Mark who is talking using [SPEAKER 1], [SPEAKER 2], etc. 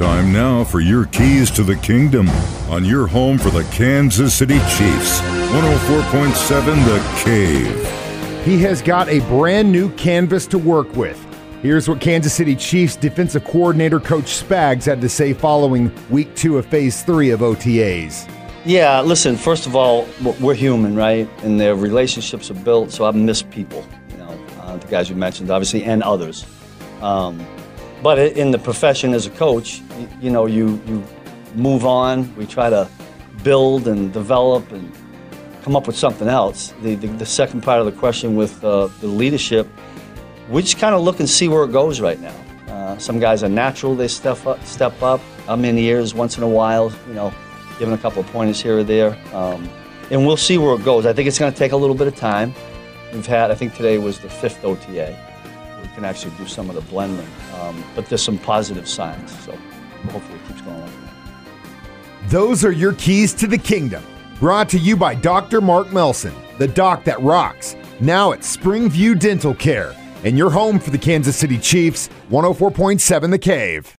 [SPEAKER 1] Time now for your keys to the kingdom on your home for the Kansas City Chiefs. 104.7 The Cave.
[SPEAKER 2] He has got a brand new canvas to work with. Here's what Kansas City Chiefs defensive coordinator Coach Spags had to say following week two of phase three of OTAs.
[SPEAKER 3] Yeah, listen, first of all, we're human, right? And their relationships are built, so I've missed people, you know, uh, the guys you mentioned, obviously, and others. Um, but in the profession as a coach, you, know, you, you move on. We try to build and develop and come up with something else. The, the, the second part of the question with uh, the leadership, we just kind of look and see where it goes right now. Uh, some guys are natural, they step up, step up. I'm in the ears once in a while, you know, giving a couple of pointers here or there. Um, and we'll see where it goes. I think it's going to take a little bit of time. We've had, I think today was the fifth OTA. We can actually do some of the blending. Um, but there's some positive signs, so hopefully it keeps going like that.
[SPEAKER 2] Those are your keys to the kingdom. Brought to you by Dr. Mark Melson, the doc that rocks. Now at Springview Dental Care, and your home for the Kansas City Chiefs, 104.7 The Cave.